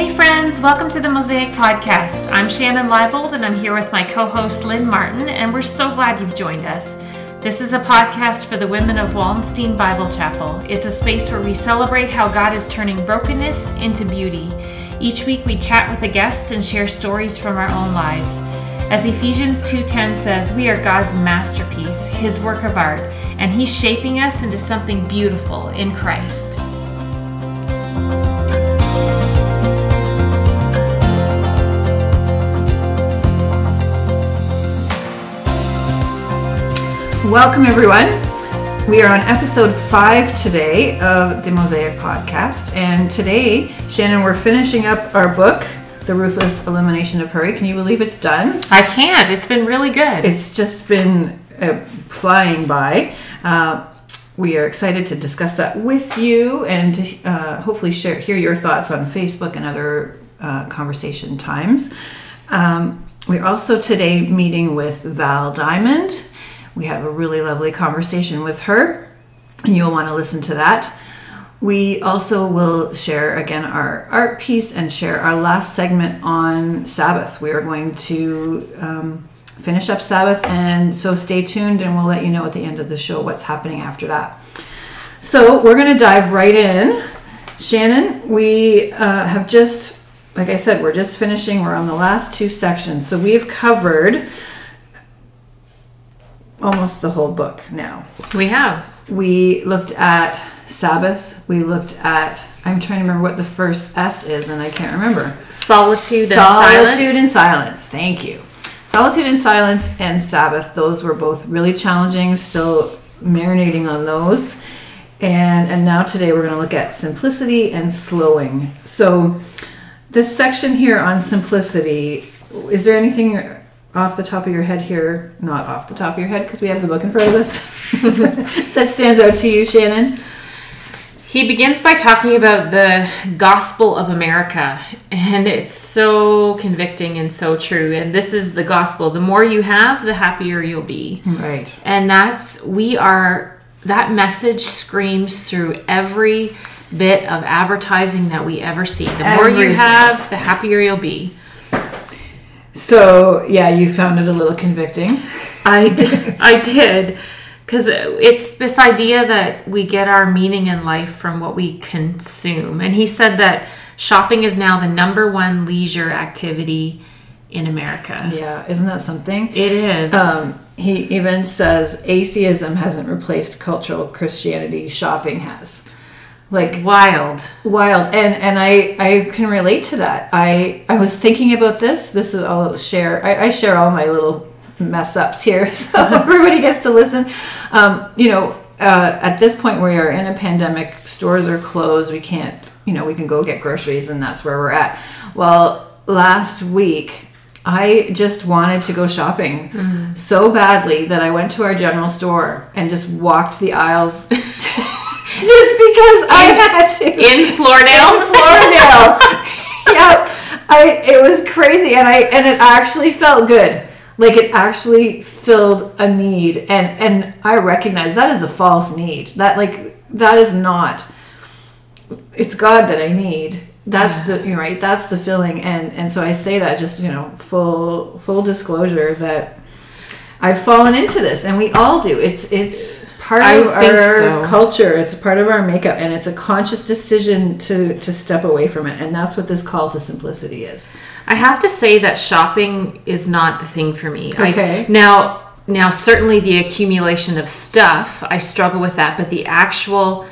Hey, friends, welcome to the Mosaic Podcast. I'm Shannon Leibold, and I'm here with my co host, Lynn Martin, and we're so glad you've joined us. This is a podcast for the women of Wallenstein Bible Chapel. It's a space where we celebrate how God is turning brokenness into beauty. Each week we chat with a guest and share stories from our own lives. As Ephesians 2:10 says, we are God's masterpiece, his work of art, and he's shaping us into something beautiful in Christ. Welcome, everyone. We are on episode five today of the Mosaic Podcast. And today, Shannon, we're finishing up our book, The Ruthless Elimination of Hurry. Can you believe it's done? I can't. It's been really good. It's just been uh, flying by. Uh, we are excited to discuss that with you and to uh, hopefully share hear your thoughts on Facebook and other uh, conversation times. Um, we're also today meeting with Val Dimond. We have a really lovely conversation with her, and you'll want to listen to that. We also will share again our art piece and share our last segment on Sabbath. We are going to um, finish up Sabbath, and so stay tuned, and we'll let you know at the end of the show what's happening after that. So we're going to dive right in. Shannon, we uh, have just, like I said, we're just finishing. We're on the last two sections. So we've covered almost the whole book now. We have. We looked at Sabbath. We looked at, I'm trying to remember what the first S is, and I can't remember. Solitude, Solitude and silence. and silence. Thank you. Solitude and silence and Sabbath. Those were both really challenging. Still marinating on those. And and now today we're going to look at simplicity and slowing. So this section here on simplicity, is there anything off the top of your head here, not off the top of your head because we have the book in front of us, that stands out to you, Shannon? He begins by talking about the gospel of America, and it's so convicting and so true. And this is the gospel the more you have, the happier you'll be. Right. And that's, we are, that message screams through every bit of advertising that we ever see. The more you have, the happier you'll be. So, yeah, you found it a little convicting. I did. I did. Because it's this idea that we get our meaning in life from what we consume. And he said that shopping is now the number one leisure activity in America. Yeah, isn't that something? It is. Um, he even says atheism hasn't replaced cultural Christianity, shopping has. Like wild. wild and and I I can relate to that. I I was thinking about this. This is I'll share. I, I share all my little mess ups here, so everybody gets to listen. Um, you know, uh, at this point we are in a pandemic. Stores are closed. We can't. You know, we can go get groceries, and that's where we're at. Well, last week. I just wanted to go shopping so badly that I went to our general store and just walked the aisles just because I had to In Floradale. in Floradale. yep. I it was crazy and I and it actually felt good. Like it actually filled a need and and I recognize that is a false need. That like that is not it's God that I need. That's the you know, right. That's the feeling, and and so I say that just you know full full disclosure that I've fallen into this, and we all do. It's it's part I of our so. culture. It's part of our makeup, and it's a conscious decision to to step away from it, and that's what this call to simplicity is. I have to say that shopping is not the thing for me. I- Okay. now, now certainly the accumulation of stuff, I struggle with that, but the actual,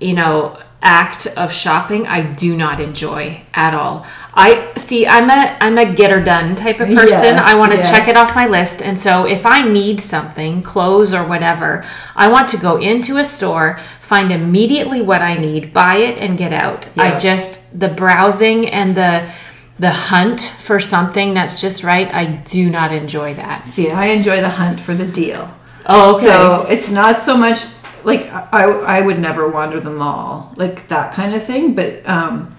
you know, act of shopping, I do not enjoy at all. I see. I'm a I'm a get her done type of person. Yes, I want to yes. check it off my list, and so if I need something, clothes or whatever, I want to go into a store, find immediately what I need, buy it, and get out. I just the browsing and the the hunt for something that's just right i do not enjoy that See, I enjoy the hunt for the deal. oh okay So it's not so much like I, I would never wander the mall like that kind of thing, but um,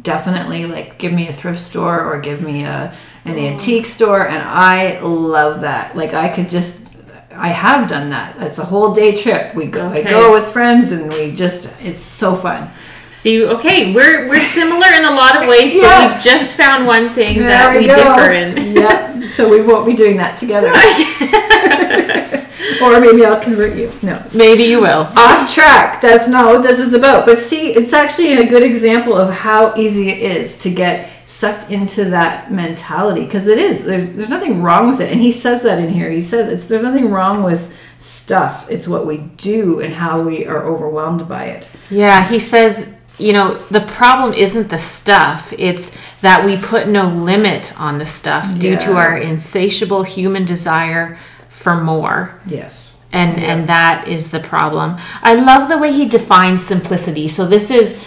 definitely like give me a thrift store or give me a an oh. antique store, and I love that. Like I could just I have done that. It's a whole day trip. We go I go with friends, and we just it's so fun. See, okay, we're we're similar in a lot of ways, but we've just found one thing There that we, go. differ in. yeah. So we won't be doing that together. or maybe I'll convert you. No. Maybe you will. Off track. That's not what this is about. But see, it's actually a good example of how easy it is to get sucked into that mentality because it is. There's there's nothing wrong with it, and he says that in here. He says it's there's nothing wrong with stuff. It's what we do and how we are overwhelmed by it. Yeah, he says, you know, the problem isn't the stuff, it's that we put no limit on the stuff due to our insatiable human desire for more. Yes. And and that is the problem. I love the way he defines simplicity. So this is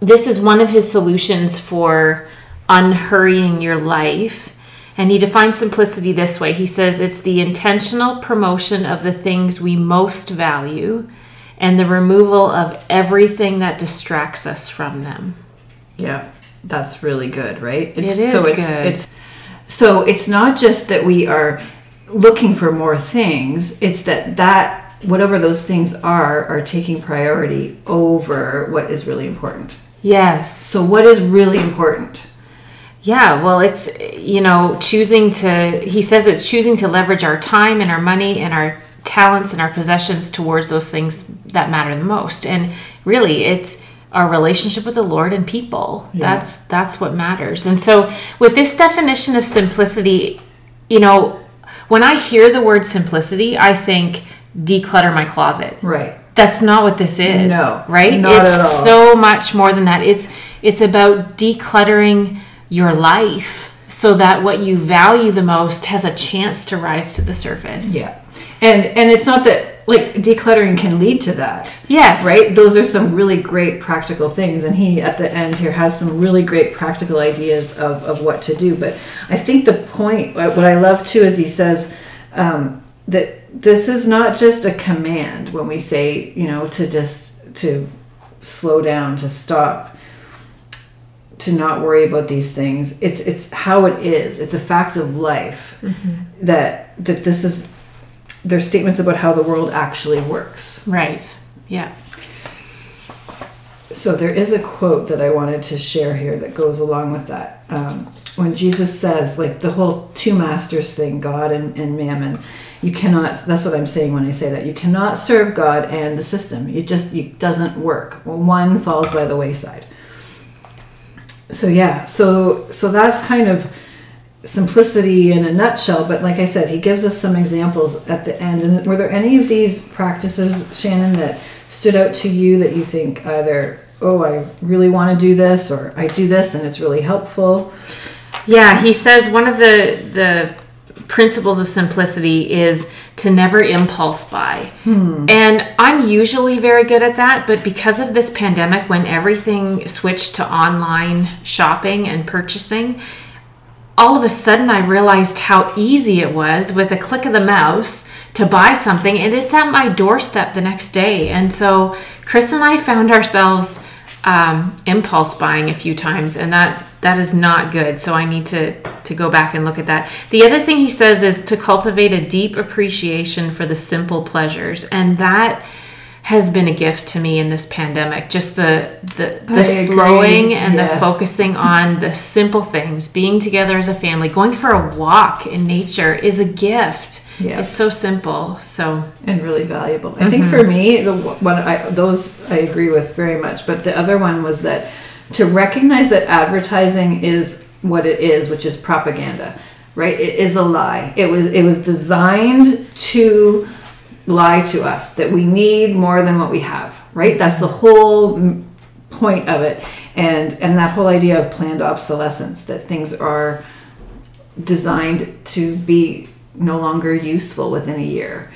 this is one of his solutions for unhurrying your life. And he defines simplicity this way. He says it's the intentional promotion of the things we most value and the removal of everything that distracts us from them. Yeah, that's really good, right? It's, It is so it's, good. It's so it's not just that we are looking for more things; it's that that whatever those things are are taking priority over what is really important. Yes. So, what is really important? Yeah, well, it's, you know, choosing to, he says it's choosing to leverage our time and our money and our talents and our possessions towards those things that matter the most. And really, it's our relationship with the Lord and people. That's that's what matters. And so with this definition of simplicity, you know, when I hear the word simplicity, I think declutter my closet. Right. That's not what this is. No, right? not it's at all. so much more than that. It's it's about decluttering your life so that what you value the most has a chance to rise to the surface. Yeah. And and it's not that like decluttering can lead to that. Yes. Right? Those are some really great practical things. And he, at the end here, has some really great practical ideas of, of what to do. But I think the point, what I love too, is he says um, that this is not just a command when we say, you know, to just, to slow down, to stop, to not worry about these things. It's, it's how it is. It's a fact of life that, that this is, there's statements about how the world actually works. Right. Yeah. So there is a quote that I wanted to share here that goes along with that. Um, when Jesus says, like the whole two masters thing, God and, and mammon, you cannot. That's what I'm saying when I say that. You cannot serve God and the system. It just it doesn't work. One falls by the wayside. So yeah, so so that's kind of simplicity in a nutshell. But like I said, he gives us some examples at the end. And were there any of these practices, Shannon, that stood out to you that you think either, oh, I really want to do this, or I do this and it's really helpful? Yeah, he says one of the the principles of simplicity is to never impulse buy. Hmm. And I'm usually very good at that, but because of this pandemic when everything switched to online shopping and purchasing, all of a sudden I realized how easy it was with a click of the mouse to buy something and it's at my doorstep the next day. And so Chris and I found ourselves um, impulse buying a few times and that that is not good. So I need to to go back and look at that. The other thing he says is to cultivate a deep appreciation for the simple pleasures and that has been a gift to me in this pandemic. Just the the, I the agree. slowing and Yes. the focusing on the simple things, being together as a family, going for a walk in nature is a gift. Yeah. It's so simple. So and really valuable. I think mm-hmm. for me, the one I those I agree with very much. But the other one was that to recognize that advertising is what it is, which is propaganda, right? It is a lie. It was it was designed to lie to us that we need more than what we have, right? That's the whole point of it, and and that whole idea of planned obsolescence that things are designed to be no longer useful within a year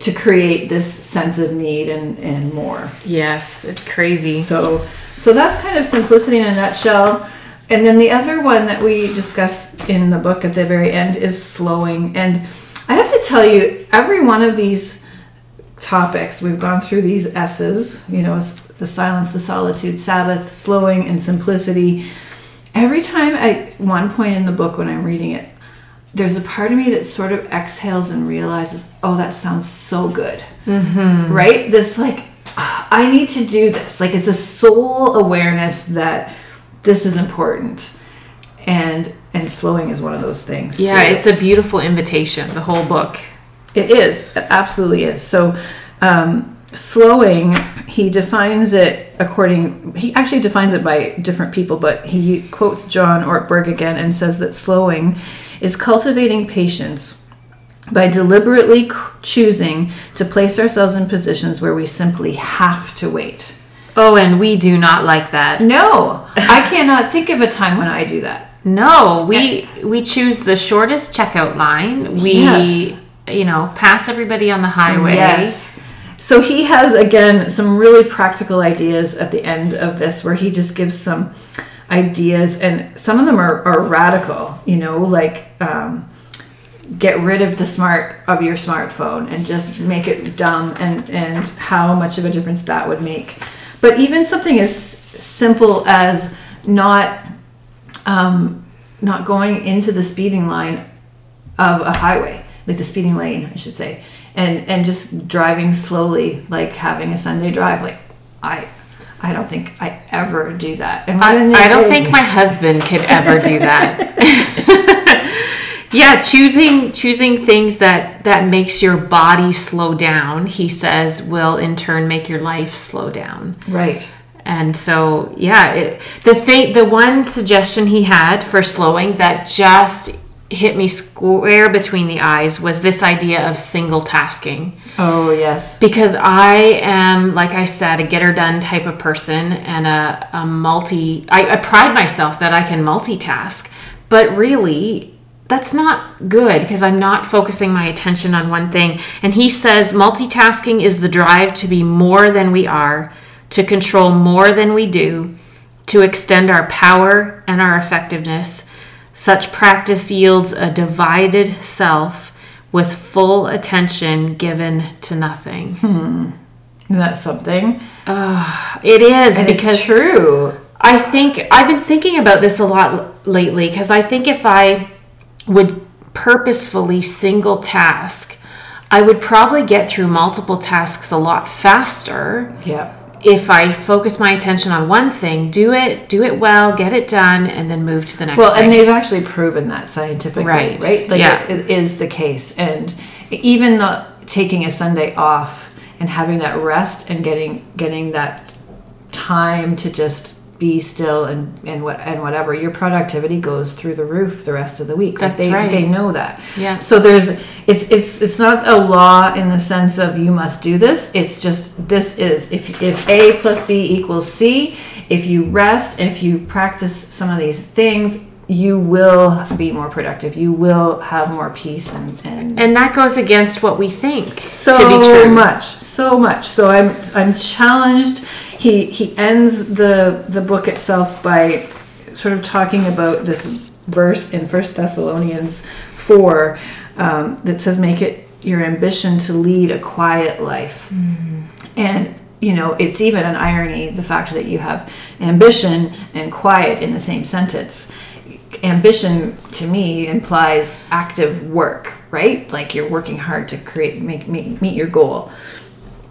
to create this sense of need and, and more yes, it's crazy. so so that's kind of simplicity in a nutshell and then the other one that we discussed in the book at the very end is slowing and i have to tell you every one of these topics we've gone through these s's you know the silence the solitude sabbath slowing and simplicity every time I, one point in the book when i'm reading it there's a part of me that sort of exhales and realizes oh that sounds so good mm-hmm. right this like I need to do this. Like it's a soul awareness that this is important. And and slowing is one of those things. Yeah, too. it's a beautiful invitation, the whole book. It is. It absolutely is. So, um, slowing, he defines it according, he actually defines it by different people, but he quotes John Ortberg again and says that slowing is cultivating patience by deliberately c- choosing to place ourselves in positions where we simply have to wait. Oh, and we do not like that. No, I cannot think of a time when I do that. No, we we choose the shortest checkout line. We Yes. You know, pass everybody on the highway. Yes. So he has again some really practical ideas at the end of this where he just gives some ideas and some of them are, are radical, you know, like um, get rid of the smart of your smartphone and just make it dumb and and how much of a difference that would make. But even something as simple as not um, not going into the speeding line of a highway, like the speeding lane, I should say, and and just driving slowly, like having a Sunday drive. Like I, I don't think I ever do that. And I, I don't think my husband could ever do that. yeah, choosing choosing things that that makes your body slow down, he says, will in turn make your life slow down. right. And so, yeah, it, the thing, the one suggestion he had for slowing that just hit me square between the eyes was this idea of single tasking. Oh yes. Because I am, like I said, a get her done type of person and a, a multi, I, I pride myself that I can multitask, but really, that's not good because I'm not focusing my attention on one thing. And he says multitasking is the drive to be more than we are, to control more than we do, to extend our power and our effectiveness. Such practice yields a divided self with full attention given to nothing. Hmm. Isn't that something? It is And because it's true. I think I've been thinking about this a lot lately because I think if I would purposefully single task, I would probably get through multiple tasks a lot faster Yeah. If I focus my attention on one thing, do it, do it well, get it done, and then move to the next Well, thing. and they've actually proven that scientifically, Right. right? Like Yeah. it, it is the case, and even the taking a Sunday off and having that rest and getting getting that time to just be still and and what and whatever your productivity goes through the roof the rest of the week. Like That's they, right. They know that. Yeah. So there's it's it's it's not a law in the sense of you must do this. It's just this is if if A plus B equals C. If you rest, if you practice some of these things, you will be more productive. You will have more peace and and and that goes against what we think so to be true. much, so much. So I'm I'm challenged. He he ends the the book itself by sort of talking about this verse in First Thessalonians four um, that says, "Make it your ambition to lead a quiet life," and you know it's even an irony the fact that you have ambition and quiet in the same sentence. Ambition to me implies active work right? Like you're working hard to create make, meet, meet your goal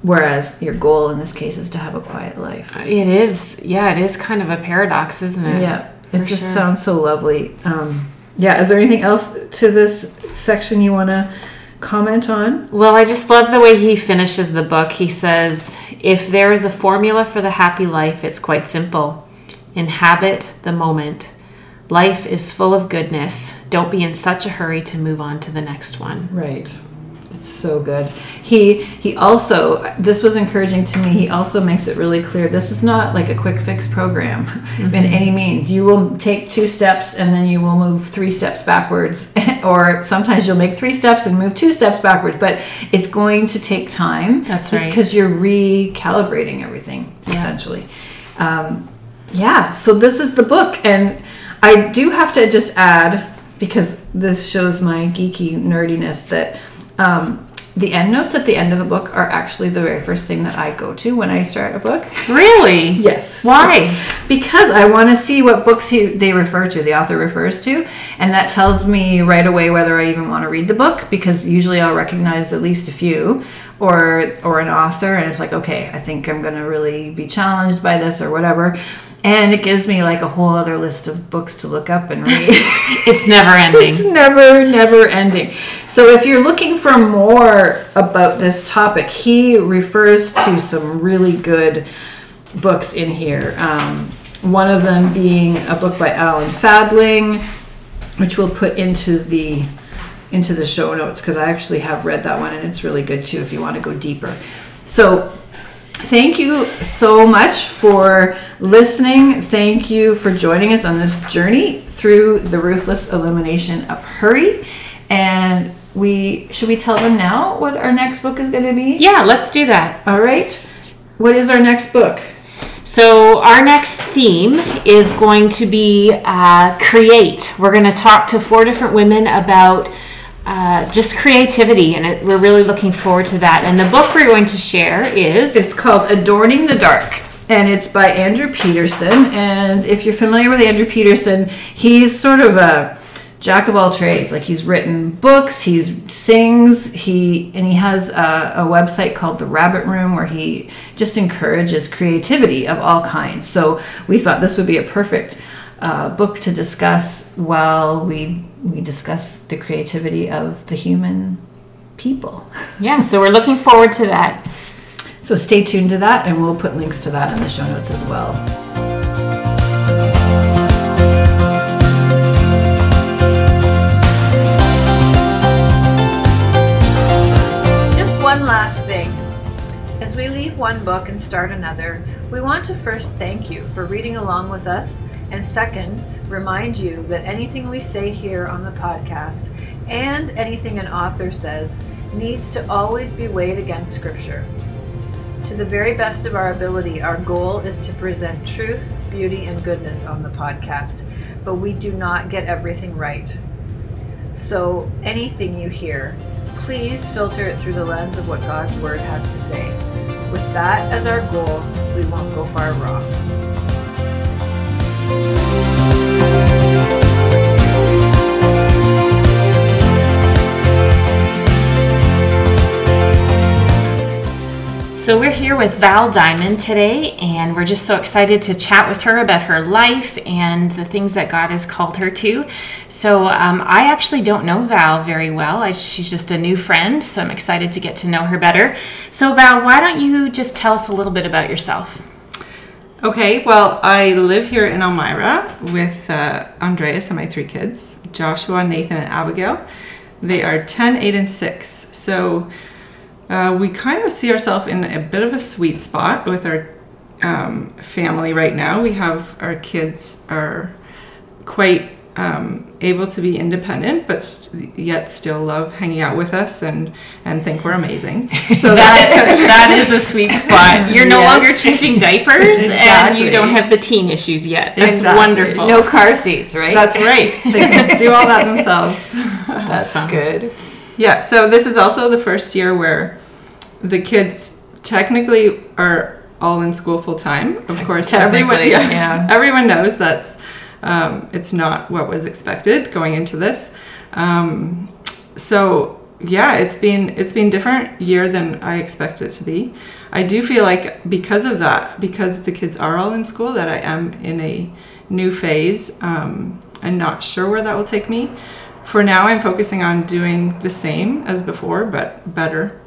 whereas your goal in this case is to have a quiet life It is, yeah, it is kind of a paradox, isn't it? yeah it just sure. sounds so lovely um, yeah is there anything else to this section you want to comment on Well, I just love the way he finishes the book. He says, If there is a formula for the happy life, it's quite simple inhabit the moment. Life is full of goodness. Don't be in such a hurry to move on to the next one. Right. So good. He he also this was encouraging to me. He also makes it really clear this is not like a quick fix program in any means. You will take two steps and then you will move three steps backwards or sometimes you'll make three steps and move two steps backwards, but it's going to take time. That's right. Because you're recalibrating everything Yeah. essentially. Um, yeah, so this is the book and I do have to just add because this shows my geeky nerdiness that um, the end notes at the end of a book are actually the very first thing that I go to when I start a book. Really? Yes. Why? Because I want to see what books he, they refer to, the author refers to, and that tells me right away whether I even want to read the book. Because usually I'll recognize at least a few, or or an author and it's like okay i think i'm going to really be challenged by this or whatever and it gives me like a whole other list of books to look up and read. It's never ending. It's never never ending. So if you're looking for more about this topic he refers to some really good books in here. Um, one of them being a book by alan fadling which we'll put into the into the show notes because I actually have read that one and it's really good too if you want to go deeper. So thank you so much for listening. Thank you for joining us on this journey through the ruthless elimination of hurry. And we should we tell them now what our next book is going to be? Yeah, let's do that. All right. What is our next book? So, our next theme is going to be uh, create. We're going to talk to four different women about uh, just creativity, and it, we're really looking forward to that. And the book we're going to share is It's called Adorning the Dark. And it's by Andrew Peterson. And if you're familiar with Andrew Peterson, he's sort of a jack of all trades. Like he's written books, he sings, he and he has a, a, website called the Rabbit Room where he just encourages creativity of all kinds. So we thought this would be a perfect uh, book to discuss while we we discuss the creativity of the human people. Yeah, so we're looking forward to that. So stay tuned to that, and we'll put links to that in the show notes as well. Just one last thing. As we leave one book and start another, we want to first thank you for reading along with us, and second, remind you that anything we say here on the podcast and anything an author says needs to always be weighed against Scripture. To the very best of our ability, our goal is to present truth, beauty, and goodness on the podcast, but we do not get everything right. So, anything you hear, please filter it through the lens of what God's Word has to say. With that as our goal, we won't go far wrong. So, we're here with Val Dimond today, and we're just so excited to chat with her about her life and the things that God has called her to. So, um, I actually don't know Val very well. I, she's just a new friend, so I'm excited to get to know her better. So, Val, why don't you just tell us a little bit about yourself? Okay, well, I live here in Elmira with uh, Andreas and my three kids Joshua, Nathan, and Abigail. They are 10, 8, and 6. So, uh, we kind of see ourselves in a bit of a sweet spot with our um, family right now. We have our kids are quite um, able to be independent, but st- yet still love hanging out with us and and think we're amazing. So that's kind of that is a sweet spot. You're no yes. longer changing diapers, exactly. and you don't have the teen issues yet. That's exactly. wonderful. No car seats, right? That's right. They can do all that themselves. That's awesome. good. Yeah, so this is also the first year where the kids technically are all in school full time. Of course, everyone yeah, yeah. everyone knows that's um, it's not what was expected going into this. Um, so yeah, it's been it's been different year than I expected it to be. I do feel like because of that, because the kids are all in school, that I am in a new phase um, and not sure where that will take me for now, I'm focusing on doing the same as before, but better.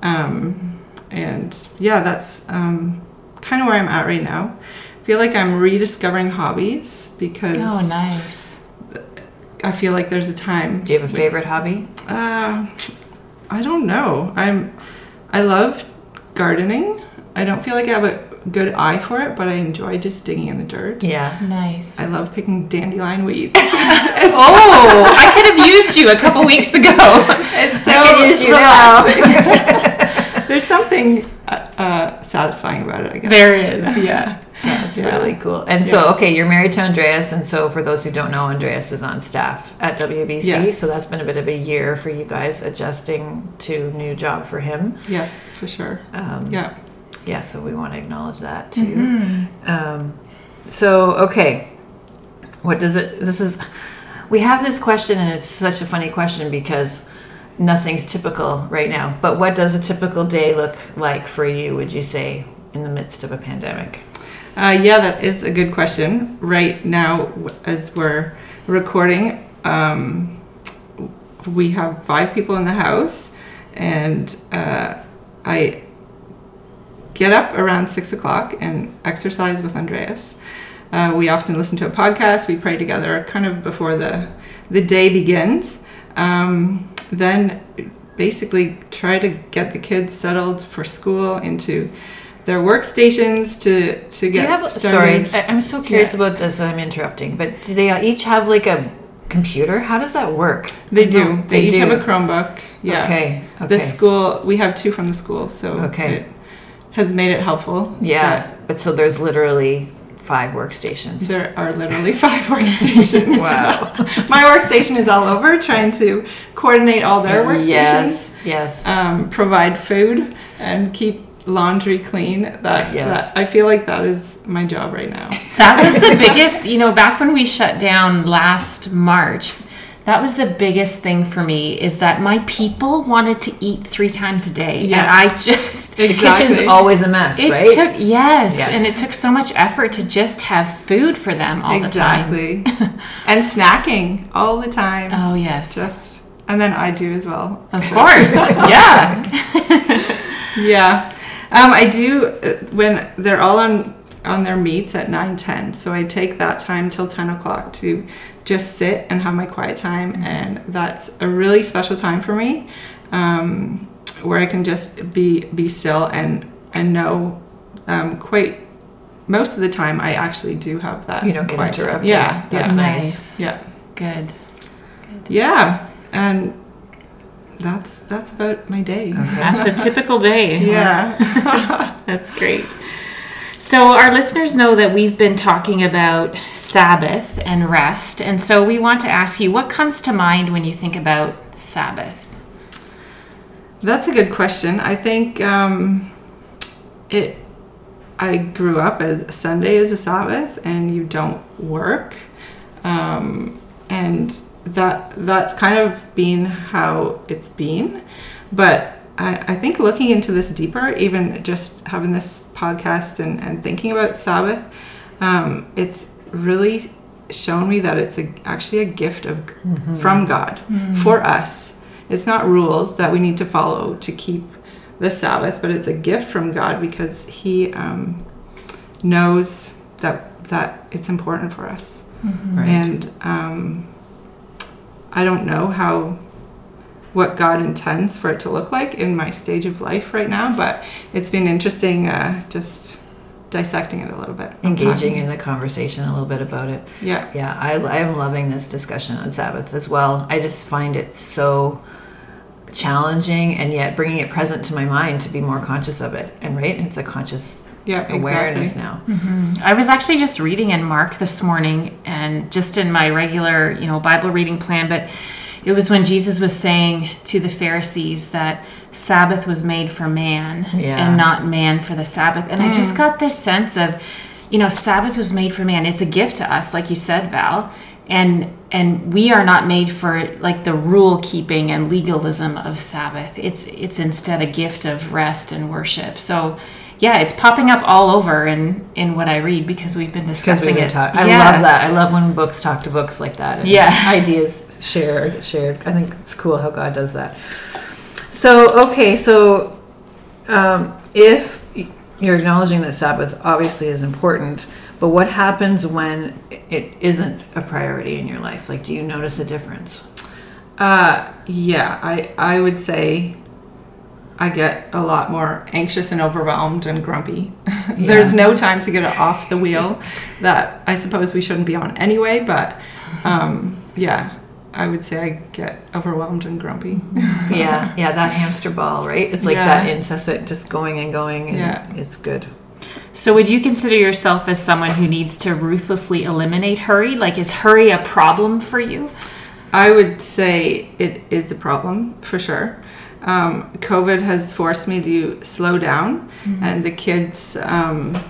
Um, and yeah, that's um, kind of where I'm at right now. I feel like I'm rediscovering hobbies because. Oh, nice. I feel like there's a time. Do you have a favorite hobby? Uh, I don't know. I'm. I love gardening. I don't feel like I have a good eye for it, but I enjoy just digging in the dirt. Yeah. Nice. I love picking dandelion weeds. oh, I could have used you a couple weeks ago. It's so relaxing. There's something uh, uh, satisfying about it, I guess. There is, yeah. That's yeah. really cool. And yeah. so, okay, you're married to Andreas, and so for those who don't know, Andreas is on staff at WBC. Yes. So that's been a bit of a year for you guys adjusting to new job for him. Yes, for sure. Um, yeah yeah, so we want to acknowledge that too. Mm-hmm. Um, so okay, what does it? This is we have this question, and it's such a funny question because nothing's typical right now. But what does a typical day look like for you? Would you say in the midst of a pandemic? Uh, yeah, that is a good question. Right now, as we're recording, um, we have five people in the house, and uh, I get up around six o'clock and exercise with Andreas. Uh, we often listen to a podcast. We pray together, kind of before the the day begins. Um, then, basically, try to get the kids settled for school into their workstations to to get. Do you have? Started. Sorry, I'm so curious yeah. about this. I'm interrupting, but do they each have like a computer? How does that work? They do. they, they, each do. have a Chromebook. Yeah. Okay. okay. The school we have two from the school, so okay. it has made it helpful. Yeah, but so there's literally five workstations. There are literally five workstations. wow. My workstation is all over trying to coordinate all their workstations. Yes. Yes. Um, provide food and keep laundry clean that, yes. that I feel like that is my job right now. That was the biggest, you know, back when we shut down last March, that was the biggest thing for me is that my people wanted to eat three times a day yes. and i just exactly. the kitchen's always a mess it right took yes, yes, and it took so much effort to just have food for them all exactly. the time Exactly. and snacking all the time oh yes just and then i do as well of course yeah yeah um, I do uh, when they're all on on their meets at 9 10 so i take that time till 10 o'clock to just sit and have my quiet time and that's a really special time for me um, where i can just be be still and and know um, quite most of the time i actually do have that you don't get interrupted. Yeah that's yeah. nice. Yeah. Good. good. Yeah and that's that's about my day. Okay. That's a typical day. Yeah. that's great. So, our listeners know that we've been talking about Sabbath and rest. And so, we want to ask you what comes to mind when you think about Sabbath? That's a good question. I think um, it. I grew up as Sunday is a Sabbath, and you don't work, um, and that that's kind of been how it's been. But I, I think looking into this deeper, even just having this podcast and, and thinking about Sabbath, um, it's really shown me that it's a, actually a gift of mm-hmm. from God mm-hmm. for us. It's not rules that we need to follow to keep the Sabbath, but it's a gift from God because He um, knows that that it's important for us. Mm-hmm. Right. And um, I don't know how what God intends for it to look like in my stage of life right now, but it's been interesting uh, just dissecting it a little bit. Engaging in the conversation a little bit about it. Yeah. Yeah, I, I am loving this discussion on Sabbath as well. I just find it so challenging and yet bringing it present to my mind to be more conscious of it. And right, it's a conscious yeah, awareness exactly. now. Mm-hmm. I was actually just reading in Mark this morning and just in my regular, you know, Bible reading plan, but it was when Jesus was saying to the Pharisees that Sabbath was made for man yeah. and not man for the Sabbath. And mm. I just got this sense of, you know, Sabbath was made for man. It's a gift to us, like you said, Val. And and we are not made for like the rule keeping and legalism of Sabbath. It's it's instead a gift of rest and worship. So yeah, it's popping up all over in in what I read because we've been discussing we've been it. Ta- I yeah. love that. I love when books talk to books like that. yeah, ideas shared, shared. I think it's cool how God does that. So okay, so um, if you're acknowledging that Sabbath obviously is important, but what happens when it isn't a priority in your life? Like, do you notice a difference? Uh, yeah, I I would say I get a lot more anxious and overwhelmed and grumpy. Yeah. There's no time to get it off the wheel that I suppose we shouldn't be on anyway, but um, yeah, I would say I get overwhelmed and grumpy. yeah, yeah, that hamster ball, right? It's like yeah. that incessant just going and going, and yeah. it's good. So, would you consider yourself as someone who needs to ruthlessly eliminate hurry? Like, is hurry a problem for you? I would say it is a problem for sure um, COVID has forced me to slow down, mm-hmm. and the kids um,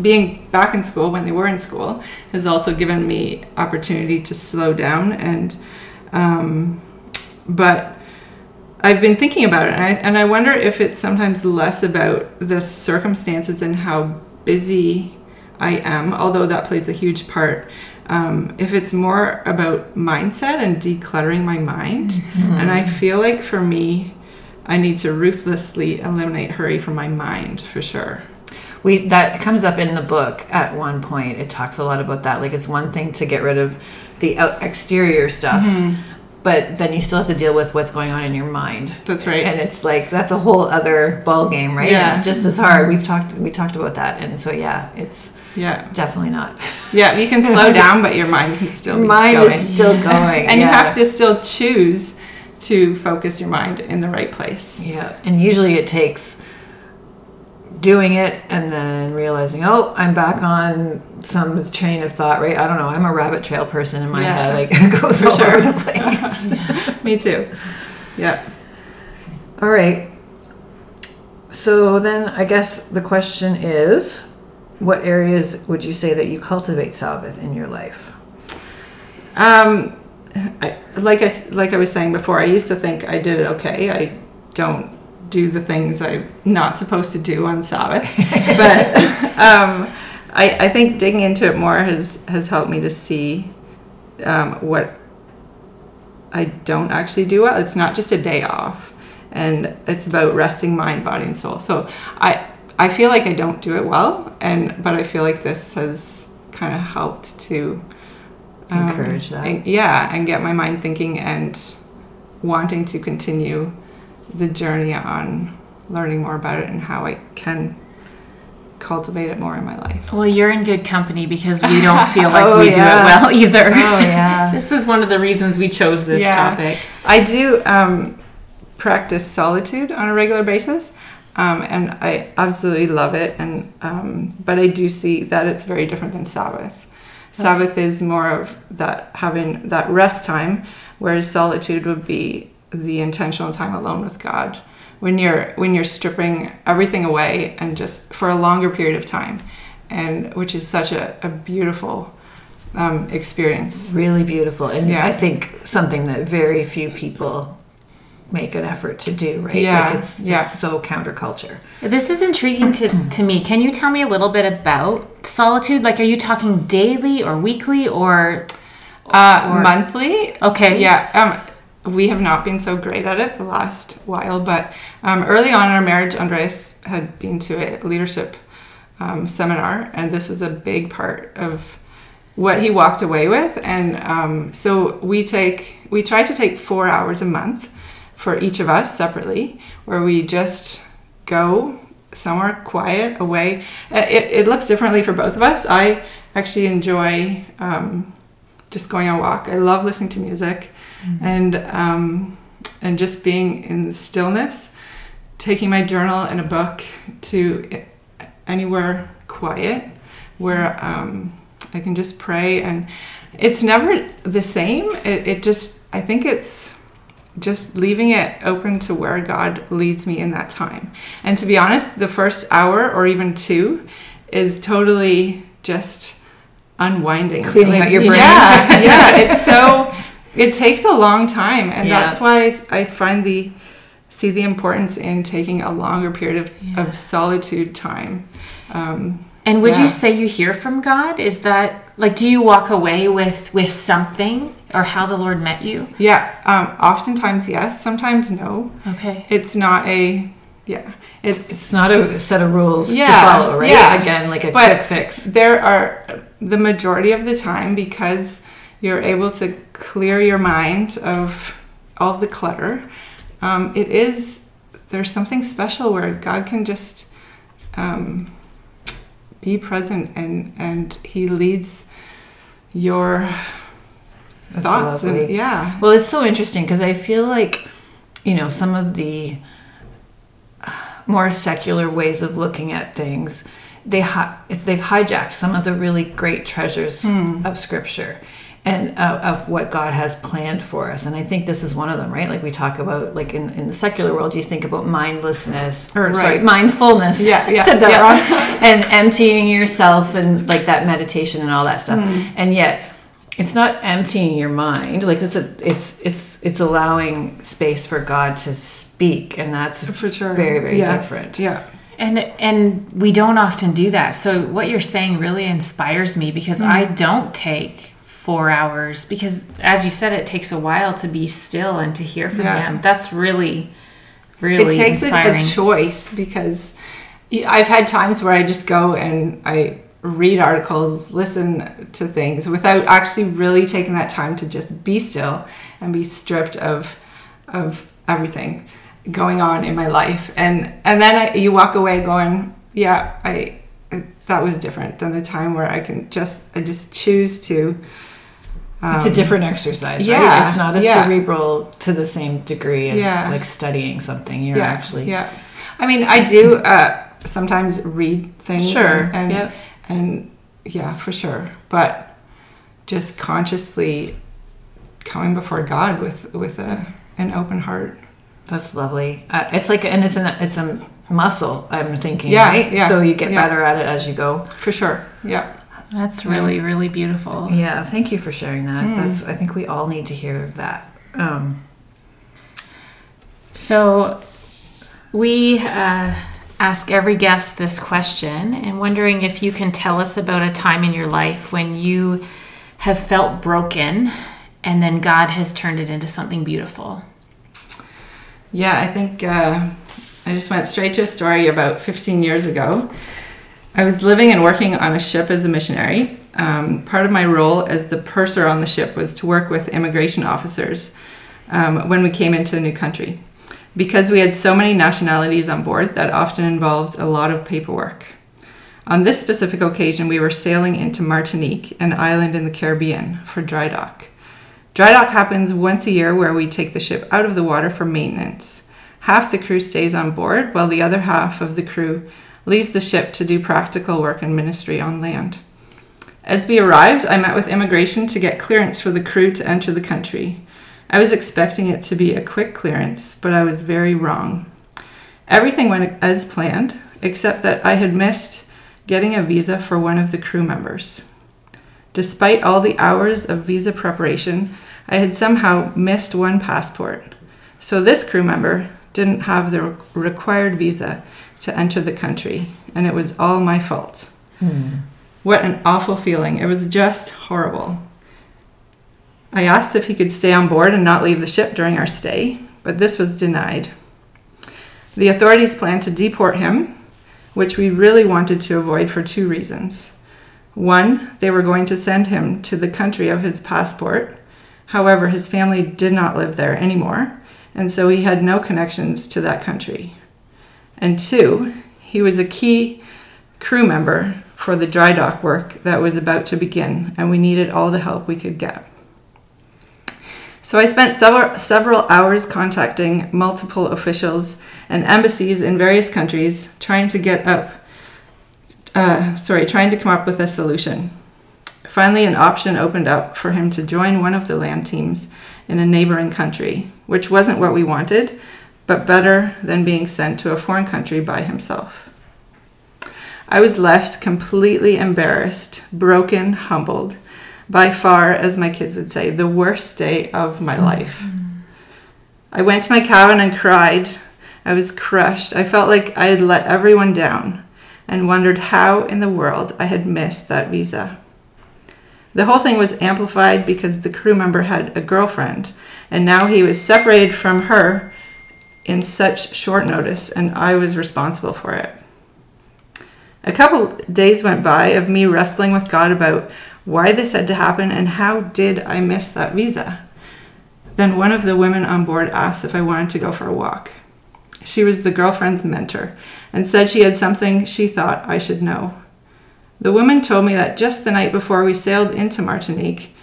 being back in school when they were in school has also given me opportunity to slow down. And um, but I've been thinking about it, and I, and I wonder if it's sometimes less about the circumstances and how busy I am, although that plays a huge part. Um, if it's more about mindset and decluttering my mind, mm-hmm. and I feel like for me, I need to ruthlessly eliminate hurry from my mind for sure. We that comes up in the book at one point. It talks a lot about that. Like it's one thing to get rid of the exterior stuff. Mm-hmm but then you still have to deal with what's going on in your mind. That's right. And it's like that's a whole other ball game, right? Yeah. And just as hard. We've talked we talked about that, and so yeah, it's yeah definitely not. Yeah, you can slow down, but your mind can still mind going. is still going, and yeah. you have to still choose to focus your mind in the right place. Yeah, and usually it takes doing it and then realizing, oh, I'm back on some train of thought, right? I don't know. I'm a rabbit trail person in my yeah. head. Like, it goes For all sure. over the place. yeah. Me too. Yeah. All right. So then I guess the question is what areas would you say that you cultivate Sabbath in your life? Um, I, like I like I was saying before, I used to think I did it okay. I don't do the things I'm not supposed to do on Sabbath. but um, I, I think digging into it more has, has helped me to see um, what I don't actually do well. It's not just a day off, and it's about resting mind, body, and soul. So I I feel like I don't do it well, and but I feel like this has kind of helped to um, encourage that. And, yeah, and get my mind thinking and wanting to continue the journey on learning more about it and how I can cultivate it more in my life. Well, you're in good company because we don't feel like oh, we yeah. do it well either. Oh yeah. this is one of the reasons we chose this yeah. topic. I do um, practice solitude on a regular basis. Um, and I absolutely love it, and um, but I do see that it's very different than Sabbath. Sabbath is more of that having that rest time, whereas solitude would be the intentional time alone with God. When you're when you're stripping everything away and just for a longer period of time and which is such a, a beautiful um, experience. Really beautiful. And yeah. i think something that very few people make an effort to do right? Yeah like it's just yeah. so counterculture. This is intriguing to, to me. Can you tell me a little bit about solitude? Like are you talking daily or weekly or uh, or, monthly? Okay. Yeah um, we have not been so great at it the last while, but um, early on in our marriage, Andreas had been to a leadership um, seminar, and this was a big part of what he walked away with. And um, so we take, we try to take four hours a month for each of us separately, where we just go somewhere quiet away. It, it looks differently for both of us. I actually enjoy um, just going on a walk. I love listening to music mm-hmm. and um, and just being in the stillness, taking my journal and a book to anywhere quiet where um, I can just pray and it's never the same. It, it just I think it's just leaving it open to where God leads me in that time. And to be honest, the first hour or even two is totally just unwinding, cleaning like, out your brain. Yeah, yeah. It's so it takes a long time, and yeah. that's why I find the see the importance in taking a longer period of, yeah. of solitude time. Um, and would yeah. you say you hear from God? Is that like do you walk away with with something or how the Lord met you? Yeah, um, oftentimes yes, sometimes no. Okay, it's not a yeah. It's, it's not a set of rules yeah, to follow, right? Yeah. Again, like a but quick fix. There are the majority of the time because you're able to clear your mind of all of the clutter. Um, it is there's something special where God can just um, be present and and He leads your That's thoughts. And, yeah. Well, it's so interesting because I feel like you know some of the more secular ways of looking at things they hi- they've hijacked some of the really great treasures hmm. of scripture and uh, of what God has planned for us. And I think this is one of them, right? Like we talk about, like in, in the secular world, you think about mindlessness or right. sorry, mindfulness. Yeah, yeah, said that yeah. wrong. and emptying yourself and like that meditation and all that stuff. Mm. And yet, it's not emptying your mind like it's a it's it's it's allowing space for god to speak and that's for sure very very Yes. different Yeah. And and we don't often do that. So what you're saying really inspires me because I don't take four hours because as you said it takes a while to be still and to hear from Yeah. him. That's really really it takes a, inspiring. a choice because i've had times where I just go and I read articles, listen to things without actually really taking that time to just be still and be stripped of of everything going on in my life. And and then I, you walk away going, yeah, I that was different than the time where I can just I just choose to. It's a um, different exercise right it's not a yeah. cerebral to the same degree as Yeah. like studying something you're yeah, actually yeah. I mean, I do uh, sometimes read things. sure And, and, yep. and yeah, for sure. But just consciously coming before God with with a an open heart. That's lovely. Uh, it's like, and it's an it's a muscle. I'm thinking, Yeah, right? yeah, so you get yeah. better at it as you go. For sure. Yeah. That's really really beautiful. Yeah, thank you for sharing that. Mm. That's I think we all need to hear that. Um, So we uh, ask every guest this question and wondering if you can tell us about a time in your life when you have felt broken and then God has turned it into something beautiful. Yeah, I think uh, I just went straight to a story about 15 years ago. I was living and working on a ship as a missionary. Um, part of my role as the purser on the ship was to work with immigration officers um, when we came into a new country. Because we had so many nationalities on board, that often involved a lot of paperwork. On this specific occasion, we were sailing into Martinique, an island in the Caribbean, for dry dock. Dry dock happens once a year where we take the ship out of the water for maintenance. Half the crew stays on board, while the other half of the crew leaves the ship to do practical work and ministry on land. As we arrived, I met with immigration to get clearance for the crew to enter the country. I was expecting it to be a quick clearance, but I was very wrong. Everything went as planned, except that I had missed getting a visa for one of the crew members. Despite all the hours of visa preparation, I had somehow missed one passport. So this crew member didn't have the required visa to enter the country, and it was all my fault. Hmm. What an awful feeling. It was just horrible. I asked if he could stay on board and not leave the ship during our stay, but this was denied. The authorities planned to deport him, which we really wanted to avoid for two reasons. One, they were going to send him to the country of his passport. However, his family did not live there anymore, and so he had no connections to that country. And two, he was a key crew member for the dry dock work that was about to begin, and we needed all the help we could get. So I spent several, several hours contacting multiple officials and embassies in various countries trying to get up, uh, sorry, trying to come up with a solution. Finally, an option opened up for him to join one of the land teams in a neighboring country, which wasn't what we wanted, but better than being sent to a foreign country by himself. I was left completely embarrassed, broken, humbled. By far, as my kids would say, the worst day of my mm-hmm. life. I went to my cabin and cried. I was crushed. I felt like I had let everyone down and wondered how in the world I had missed that visa. The whole thing was amplified because the crew member had a girlfriend, and now he was separated from her in such short notice, and I was responsible for it. A couple days went by of me wrestling with God about why this had to happen and how did I miss that visa. Then one of the women on board asked if I wanted to go for a walk. She was the girlfriend's mentor and said she had something she thought I should know. The woman told me that just the night before we sailed into Martinique,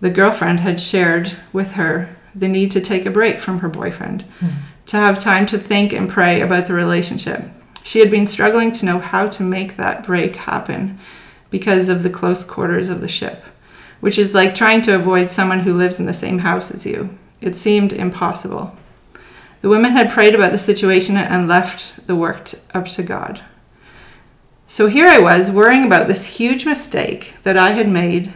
the girlfriend had shared with her the need to take a break from her boyfriend, hmm. To have time to think and pray about the relationship. She had been struggling to know how to make that break happen because of the close quarters of the ship, which is like trying to avoid someone who lives in the same house as you. It seemed impossible. The women had prayed about the situation and left the work t- up to God. So here I was worrying about this huge mistake that I had made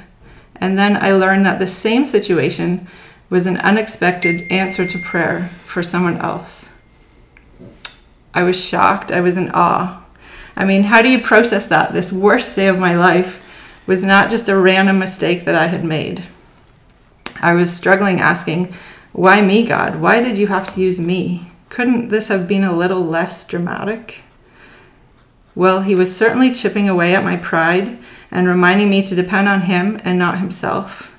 And then I learned that the same situation was an unexpected answer to prayer for someone else. I was shocked. I was in awe. I mean, how do you process that? This worst day of my life was not just a random mistake that I had made. I was struggling asking, Why me, God? Why did you have to use me? Couldn't this have been a little less dramatic? Well, he was certainly chipping away at my pride and reminding me to depend on him and not himself.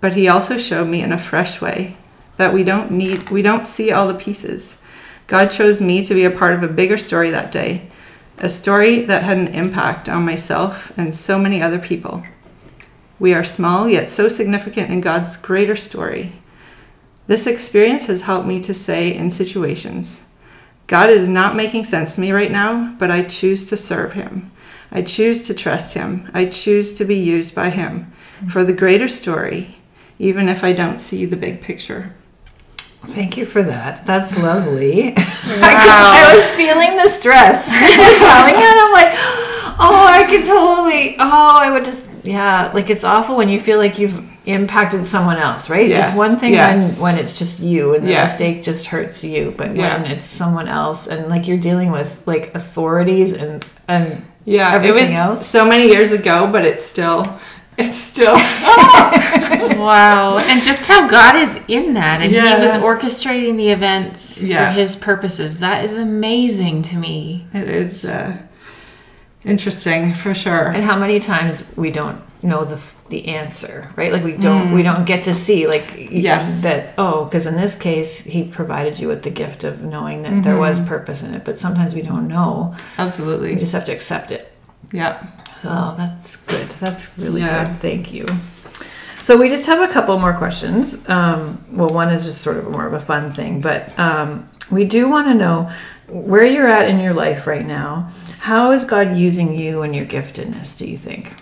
But he also showed me in a fresh way that we don't need we don't see all the pieces. God chose me to be a part of a bigger story that day, a story that had an impact on myself and so many other people. We are small yet so significant in God's greater story. This experience has helped me to say in situations, God is not making sense to me right now, but I choose to serve him. I choose to trust him. I choose to be used by him for the greater story, even if I don't see the big picture. Thank you for that. That's lovely. Wow. I was feeling the stress you're telling it. I'm like, oh, I could totally. Oh, I would just. Yeah, like it's awful when you feel like you've impacted someone else, right? Yes. It's one thing yes. when when it's just you and the mistake just hurts you, but yeah. when it's someone else and like you're dealing with like authorities and and yeah, everything it was else. so many years ago, but it's still it's still wow. And just how god is in that and yeah. he was orchestrating the events yeah. for his purposes. That is amazing to me. It is uh, interesting for sure. And how many times we don't know the the answer right? Like we don't mm. we don't get to see like yes. that oh because in this case he provided you with the gift of knowing that mm-hmm. there was purpose in it. But sometimes we don't know. Absolutely. We just have to accept it. Yeah Oh, that's good. That's really yeah. good. Thank you. So we just have a couple more questions. Um, well, one is just sort of more of a fun thing, but um, we do want to know where you're at in your life right now. How is God using you and your giftedness? Do you think?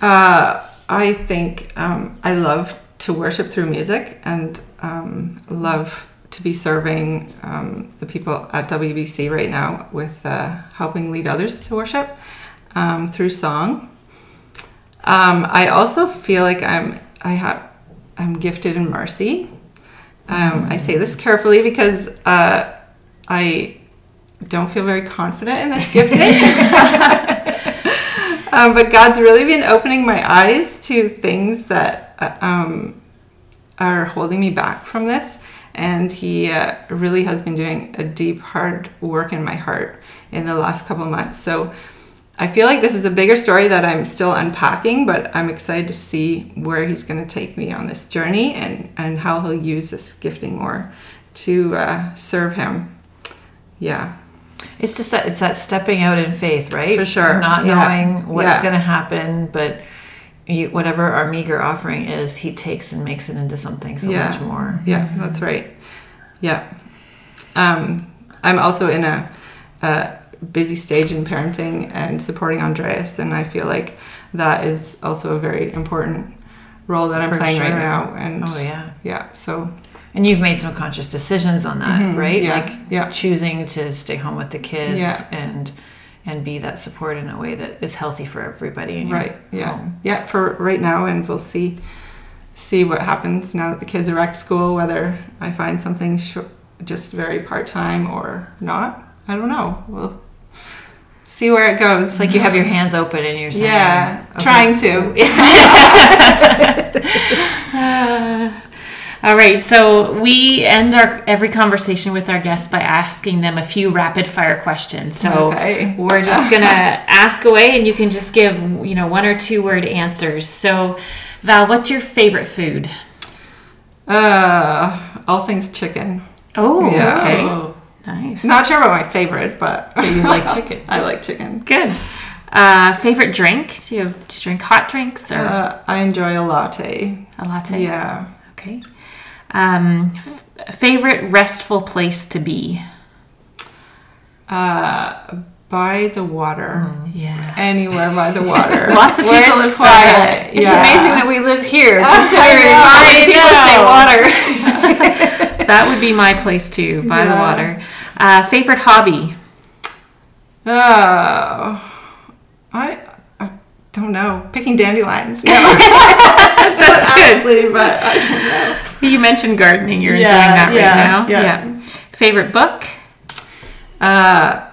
Uh, I think um, I love to worship through music and um, love to be serving um, the people at WBC right now with uh, helping lead others to worship um, through song. Um, I also feel like I'm I have I'm gifted in mercy. Um, I say this carefully because uh, I don't feel very confident in this gifting. um, but God's really been opening my eyes to things that uh, um, are holding me back from this. And He uh, really has been doing a deep, hard work in my heart in the last couple months. So I feel like this is a bigger story that I'm still unpacking, but I'm excited to see where he's going to take me on this journey and, and how he'll use this gifting more to uh, serve him. Yeah. It's just that it's that stepping out in faith, right? For sure. Not yeah. knowing what's yeah. going to happen, but you, whatever our meager offering is, he takes and makes it into something so yeah. much more. Yeah, that's right. Yeah. Um, I'm also in a, a busy stage in parenting and supporting Andreas, and I feel like that is also a very important role that I'm playing sure. right now. And oh yeah, yeah. So and you've made some conscious decisions on that, mm-hmm, right? Yeah, like yeah. choosing to stay home with the kids yeah. and and be that support in a way that is healthy for everybody. right. Yeah. Home. Yeah. For right now, and we'll see see what happens now that the kids are back to school. Whether I find something sh- just very part time or not, I don't know. We'll see where it goes. It's like you have your hands open and you're saying, yeah, okay. trying to. uh, all right, so we end our every conversation with our guests by asking them a few rapid fire questions. So okay. we're just gonna ask away, and you can just give you know one or two word answers. So, Val, what's your favorite food? Uh, all things chicken. Oh, yeah. okay. Oh. Nice. Not sure about my favorite, but, but you like chicken. I like chicken. Good. Uh, favorite drink? Do you, have, do you drink hot drinks? Or? Uh, I enjoy a latte. A latte. Yeah. Okay. Um, f- favorite restful place to be? Uh, by the water. Mm, yeah. Anywhere by the water. Lots of people have quiet. It's yeah. amazing that we live here, considering how many people say water. that would be my place too, by yeah. the water. Uh, favorite hobby? Oh, I, I don't know, picking dandelions. You know? That's Ashley, but I don't know. You mentioned gardening. You're yeah, enjoying that right now. Yeah. yeah. Favorite book? Uh,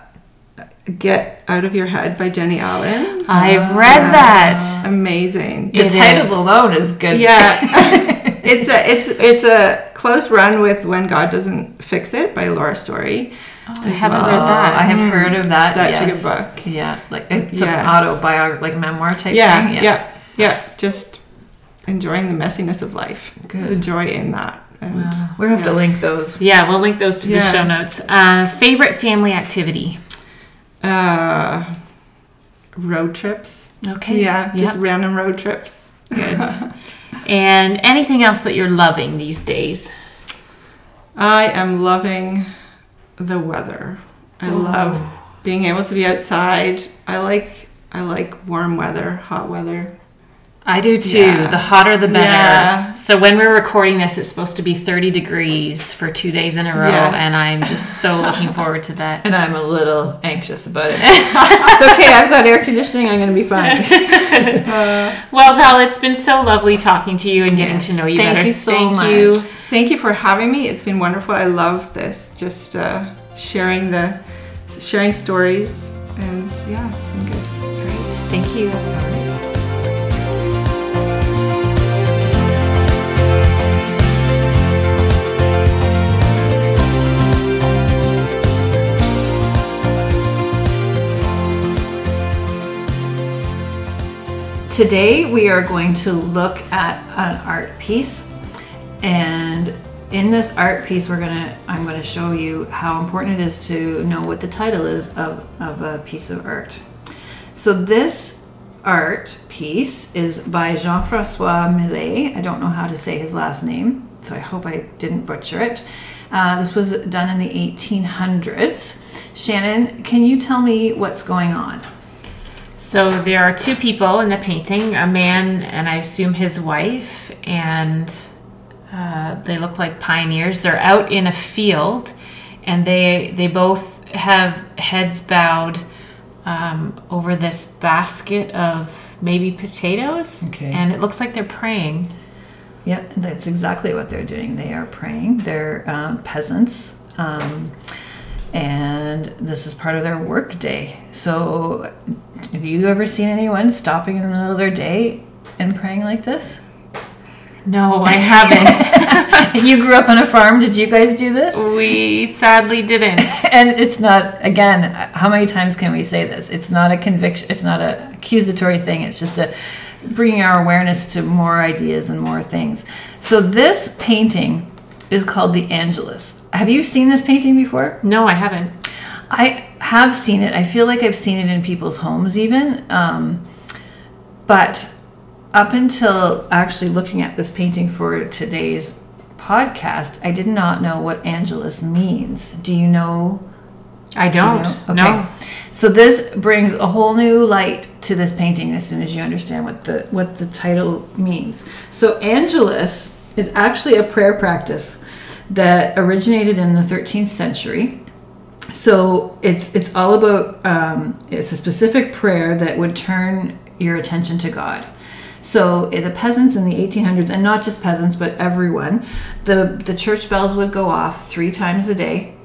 Get Out of Your Head by Jennie Allen. I've read that. Amazing. The it title is. alone is good. Yeah. it's a it's it's a close run with When God Doesn't Fix It by Laura Story. Oh, I haven't well. read that. I have heard of that. Such yes. a good book. Yeah, like it's yes. an autobiography, like memoir type yeah, thing. Yeah, yeah, yeah. Just enjoying the messiness of life. Good. The joy in that. And, wow. We'll have yeah. to link those. Yeah, we'll link those to yeah. the show notes. Uh, favorite family activity? Uh, road trips. Okay. Yeah, yep. just random road trips. Good. and anything else that you're loving these days? I am loving the weather. I Ooh. love being able to be outside. I like I like warm weather, hot weather. I do too. Yeah. The hotter the better. Yeah. So when we're recording this, it's supposed to be 30 degrees for two days in a row, yes. and I'm just so looking forward to that. And I'm a little anxious about it. it's okay. I've got air conditioning. I'm going to be fine. Uh, well, Val, it's been so lovely talking to you and getting yes. to know you Thank better. You so Thank much. you. Thank you for having me. It's been wonderful. I love this. Just uh, sharing the sharing stories, and yeah, it's been good. Great. Thank you. Today we are going to look at an art piece and in this art piece we're gonna I'm gonna show you how important it is to know what the title is of, of a piece of art. So this art piece is by Jean-Francois Millet. I don't know how to say his last name, so I hope I didn't butcher it. Uh, this was done in the 1800s. Shannon, can you tell me what's going on? So there are two people in the painting a man and I assume his wife, and uh, they look like pioneers. They're out in a field and they, they both have heads bowed um, over this basket of maybe potatoes. Okay. And it looks like they're praying. Yep, that's exactly what they're doing. They are praying. They're uh, peasants. Um, and this is part of their work day. So, have you ever seen anyone stopping in the middle of their day and praying like this? No, I haven't. you grew up on a farm. Did you guys do this? We sadly didn't. and it's not. Again, how many times can we say this? It's not a conviction. It's not an accusatory thing. It's just a bringing our awareness to more ideas and more things. So this painting is called the Angelus. Have you seen this painting before? No, I haven't. I have seen it. I feel like I've seen it in people's homes even. Um, but up until actually looking at this painting for today's podcast, I did not know what Angelus means. Do you know? I don't. Do you know? okay. No. So this brings a whole new light to this painting as soon as you understand what the what the title means. So Angelus is actually a prayer practice that originated in the 13th century. So it's it's all about um, it's a specific prayer that would turn your attention to God. So the peasants in the 1800s, and not just peasants, but everyone, the the church bells would go off three times a day,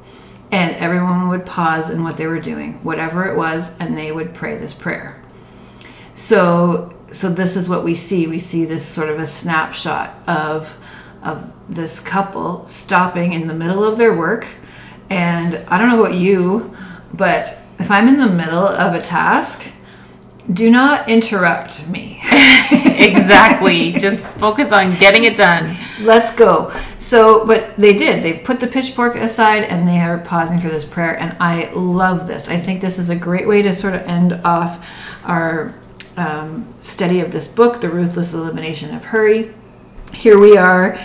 and everyone would pause in what they were doing, whatever it was, and they would pray this prayer. So so this is what we see. We see this sort of a snapshot of of this couple stopping in the middle of their work. And I don't know about you, but if I'm in the middle of a task, do not interrupt me. exactly. Just focus on getting it done. Let's go. So, but they did. They put the pitchfork aside and they are pausing for this prayer. And I love this. I think this is a great way to sort of end off our um, study of this book, The Ruthless Elimination of Hurry here we are.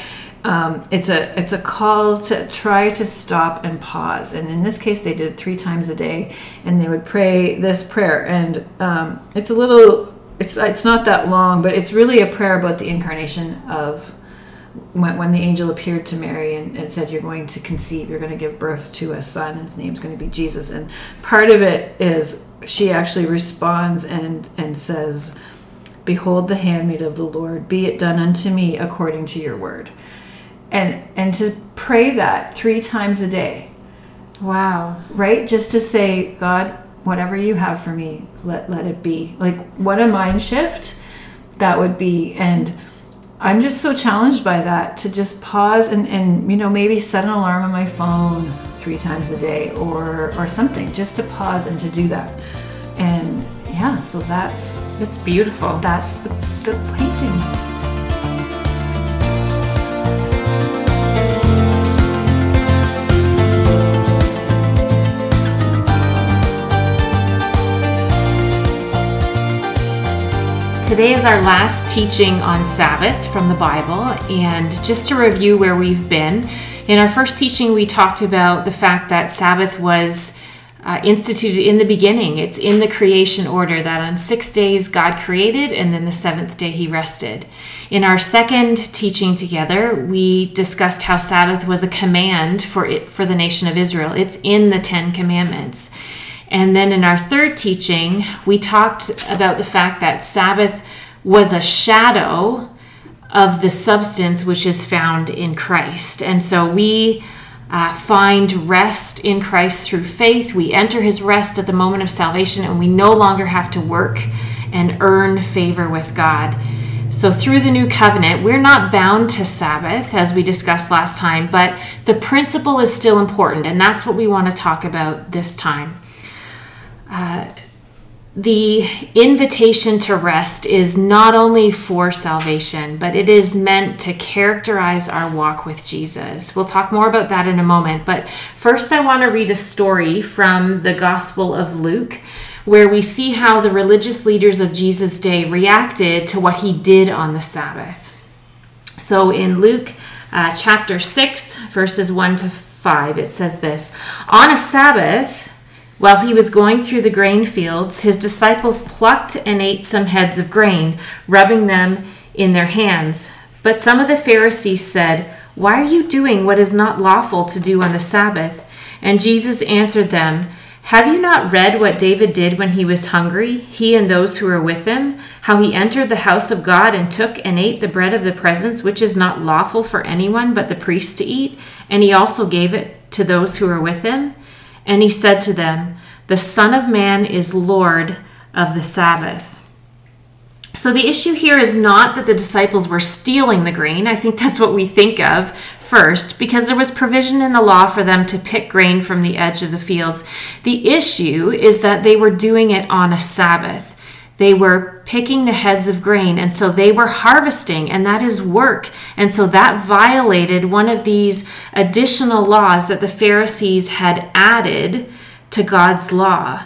Um, it's a it's a call to try to stop and pause. And in this case, they did it three times a day, and they would pray this prayer. And um, it's a little it's it's not that long, but it's really a prayer about the incarnation of when, when the angel appeared to Mary and, and said, "You're going to conceive. You're going to give birth to a son. His name's going to be Jesus." And part of it is she actually responds and and says Behold the handmaid of the Lord, be it done unto me according to your word. And and to pray that 3 times a day. Wow. Right? Just to say, God, whatever you have for me, let let it be. Like what a mind shift that would be and I'm just so challenged by that to just pause and, and you know maybe set an alarm on my phone three times a day or or something just to pause and to do that and yeah so that's that's beautiful that's the, the painting Today is our last teaching on Sabbath from the Bible, and just to review where we've been. In our first teaching, we talked about the fact that Sabbath was uh, instituted in the beginning. It's in the creation order that on six days God created, and then the seventh day He rested. In our second teaching together, we discussed how Sabbath was a command for it, for the nation of Israel. It's in the Ten Commandments. And then in our third teaching, we talked about the fact that Sabbath was a shadow of the substance which is found in Christ. And so we uh, find rest in Christ through faith. We enter his rest at the moment of salvation, and we no longer have to work and earn favor with God. So, through the new covenant, we're not bound to Sabbath, as we discussed last time, but the principle is still important, and that's what we want to talk about this time. Uh, the invitation to rest is not only for salvation, but it is meant to characterize our walk with Jesus. We'll talk more about that in a moment. But first, I want to read a story from the Gospel of Luke, where we see how the religious leaders of Jesus' day reacted to what he did on the Sabbath. So in Luke uh, chapter 6, verses 1 to 5, it says this On a Sabbath, while he was going through the grain fields, his disciples plucked and ate some heads of grain, rubbing them in their hands. But some of the Pharisees said, Why are you doing what is not lawful to do on the Sabbath? And Jesus answered them, Have you not read what David did when he was hungry, he and those who were with him? How he entered the house of God and took and ate the bread of the presence, which is not lawful for anyone but the priest to eat, and he also gave it to those who were with him? And he said to them, The Son of Man is Lord of the Sabbath. So the issue here is not that the disciples were stealing the grain. I think that's what we think of first, because there was provision in the law for them to pick grain from the edge of the fields. The issue is that they were doing it on a Sabbath. They were picking the heads of grain, and so they were harvesting, and that is work. And so that violated one of these additional laws that the Pharisees had added to God's law.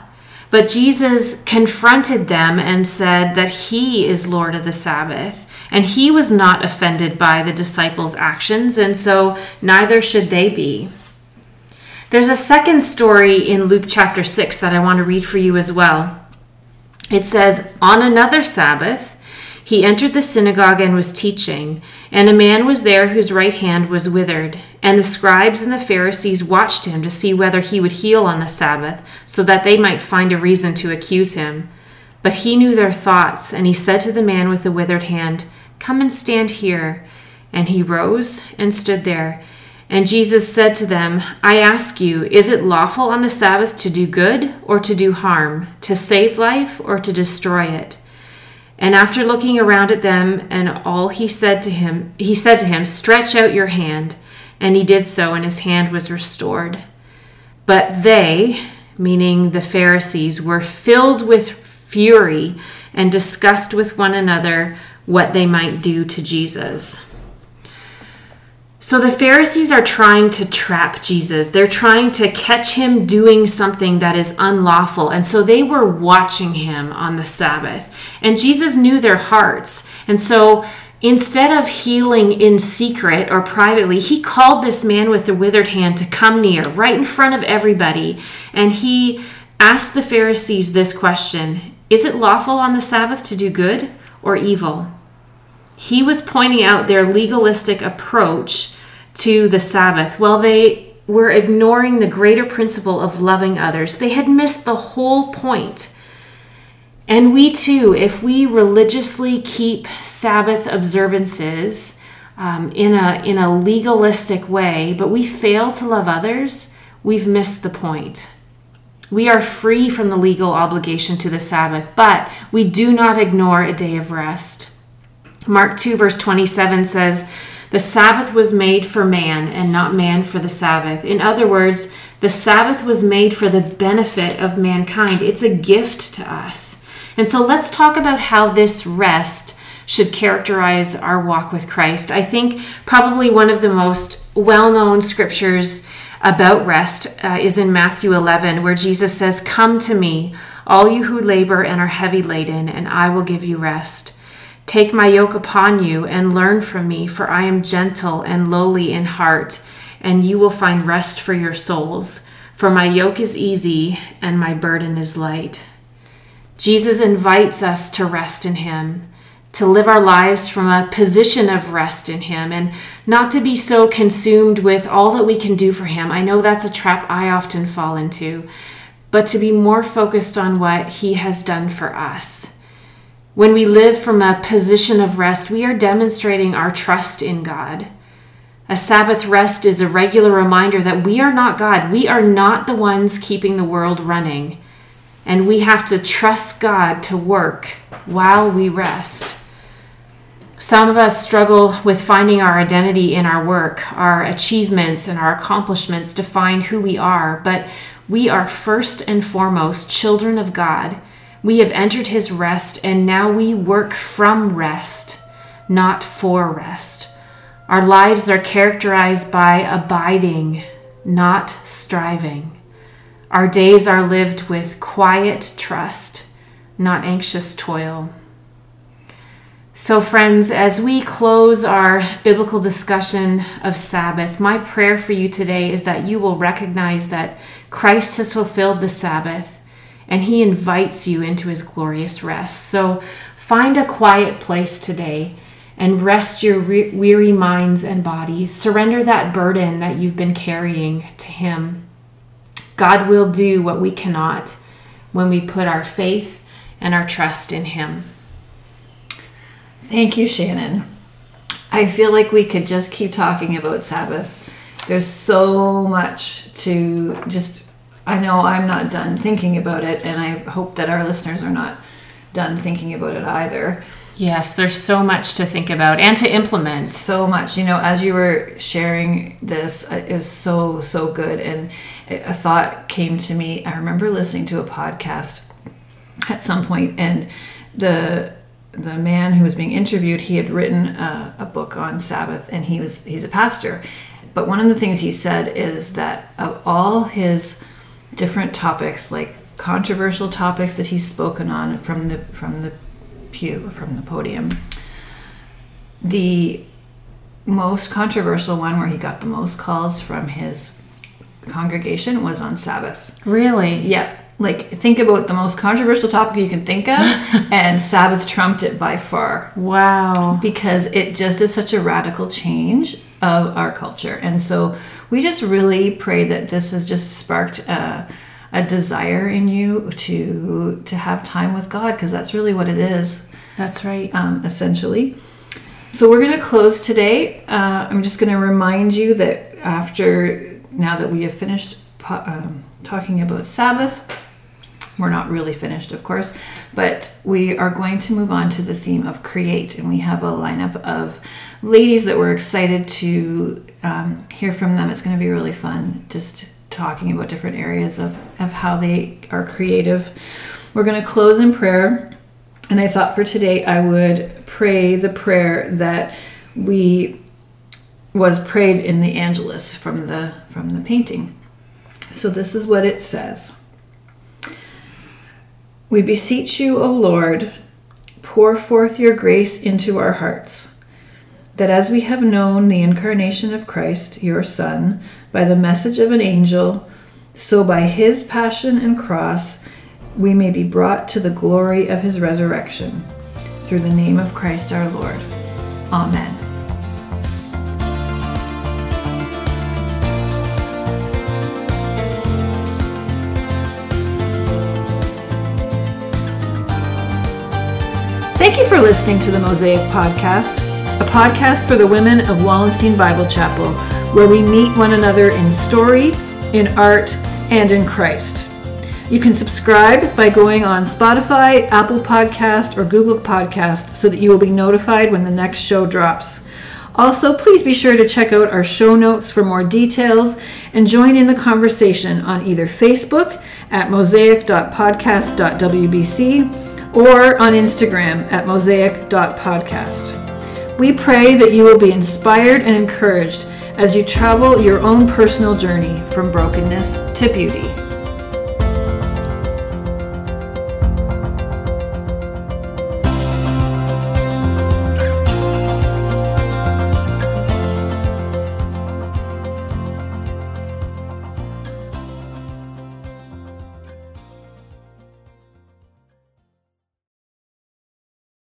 But Jesus confronted them and said that he is Lord of the Sabbath. And he was not offended by the disciples' actions, and so neither should they be. There's a second story in Luke chapter 6 that I want to read for you as well. It says, On another Sabbath, he entered the synagogue and was teaching, and a man was there whose right hand was withered. And the scribes and the Pharisees watched him to see whether he would heal on the Sabbath, so that they might find a reason to accuse him. But he knew their thoughts, and he said to the man with the withered hand, Come and stand here. And he rose and stood there. And Jesus said to them, I ask you, is it lawful on the Sabbath to do good or to do harm, to save life or to destroy it? And after looking around at them and all he said to him, he said to him, Stretch out your hand. And he did so, and his hand was restored. But they, meaning the Pharisees, were filled with fury and discussed with one another what they might do to Jesus. So the Pharisees are trying to trap Jesus. They're trying to catch him doing something that is unlawful. And so they were watching him on the Sabbath. And Jesus knew their hearts. And so instead of healing in secret or privately, he called this man with the withered hand to come near, right in front of everybody. And he asked the Pharisees this question Is it lawful on the Sabbath to do good or evil? He was pointing out their legalistic approach to the Sabbath. Well, they were ignoring the greater principle of loving others. They had missed the whole point. And we too, if we religiously keep Sabbath observances um, in, a, in a legalistic way, but we fail to love others, we've missed the point. We are free from the legal obligation to the Sabbath, but we do not ignore a day of rest. Mark 2, verse 27 says, The Sabbath was made for man, and not man for the Sabbath. In other words, the Sabbath was made for the benefit of mankind. It's a gift to us. And so let's talk about how this rest should characterize our walk with Christ. I think probably one of the most well known scriptures about rest uh, is in Matthew 11, where Jesus says, Come to me, all you who labor and are heavy laden, and I will give you rest. Take my yoke upon you and learn from me, for I am gentle and lowly in heart, and you will find rest for your souls. For my yoke is easy and my burden is light. Jesus invites us to rest in him to live our lives from a position of rest in Him and not to be so consumed with all that we can do for Him. I know that's a trap I often fall into, but to be more focused on what He has done for us. When we live from a position of rest, we are demonstrating our trust in God. A Sabbath rest is a regular reminder that we are not God. We are not the ones keeping the world running. And we have to trust God to work while we rest. Some of us struggle with finding our identity in our work, our achievements, and our accomplishments define who we are, but we are first and foremost children of God. We have entered His rest, and now we work from rest, not for rest. Our lives are characterized by abiding, not striving. Our days are lived with quiet trust, not anxious toil. So, friends, as we close our biblical discussion of Sabbath, my prayer for you today is that you will recognize that Christ has fulfilled the Sabbath and he invites you into his glorious rest. So, find a quiet place today and rest your re- weary minds and bodies. Surrender that burden that you've been carrying to him. God will do what we cannot when we put our faith and our trust in him. Thank you, Shannon. I feel like we could just keep talking about Sabbath. There's so much to just, I know I'm not done thinking about it, and I hope that our listeners are not done thinking about it either. Yes, there's so much to think about and to implement. So much. You know, as you were sharing this, uh, it was so, so good. And a thought came to me. I remember listening to a podcast at some point, and the the man who was being interviewed, he had written a, a, book on Sabbath, and he was he's a pastor. But one of the things he said is that of all his different topics, like controversial topics that he's spoken on from the from the pew from the podium, the most controversial one where he got the most calls from his congregation was on Sabbath. Really? Yeah. Like think about the most controversial topic you can think of and sabbath trumped it by far. Wow. Because it just is such a radical change of our culture. And so we just really pray that this has just sparked a, a desire in you to to have time with god because that's really what it is. That's right. Um, essentially. So we're going to close today. Uh, i'm just going to remind you that after now that we have finished um, talking about sabbath we're not really finished, of course, but we are going to move on to the theme of create, and we have a lineup of ladies that we're excited to um, hear from them. It's going to be really fun just talking about different areas of, of how they are creative. We're going to close in prayer, and I thought for today I would pray the prayer that we was prayed in the Angelus from the from the painting. So this is what it says. We beseech you, O Lord, pour forth your grace into our hearts, that as we have known the incarnation of Christ, your Son, by the message of an angel, so by his passion and cross we may be brought to the glory of his resurrection. Through the name of Christ our Lord. Amen. Listening to the Mosaic Podcast, a podcast for the women of Wallenstein Bible Chapel, where we meet one another in story, in art, and in Christ. You can subscribe by going on Spotify, Apple Podcast, or Google Podcast so that you will be notified when the next show drops. Also, please be sure to check out our show notes for more details and join in the conversation on either Facebook at mosaic.podcast.wbc or on Instagram at mosaic.podcast. We pray that you will be inspired and encouraged as you travel your own personal journey from brokenness to beauty.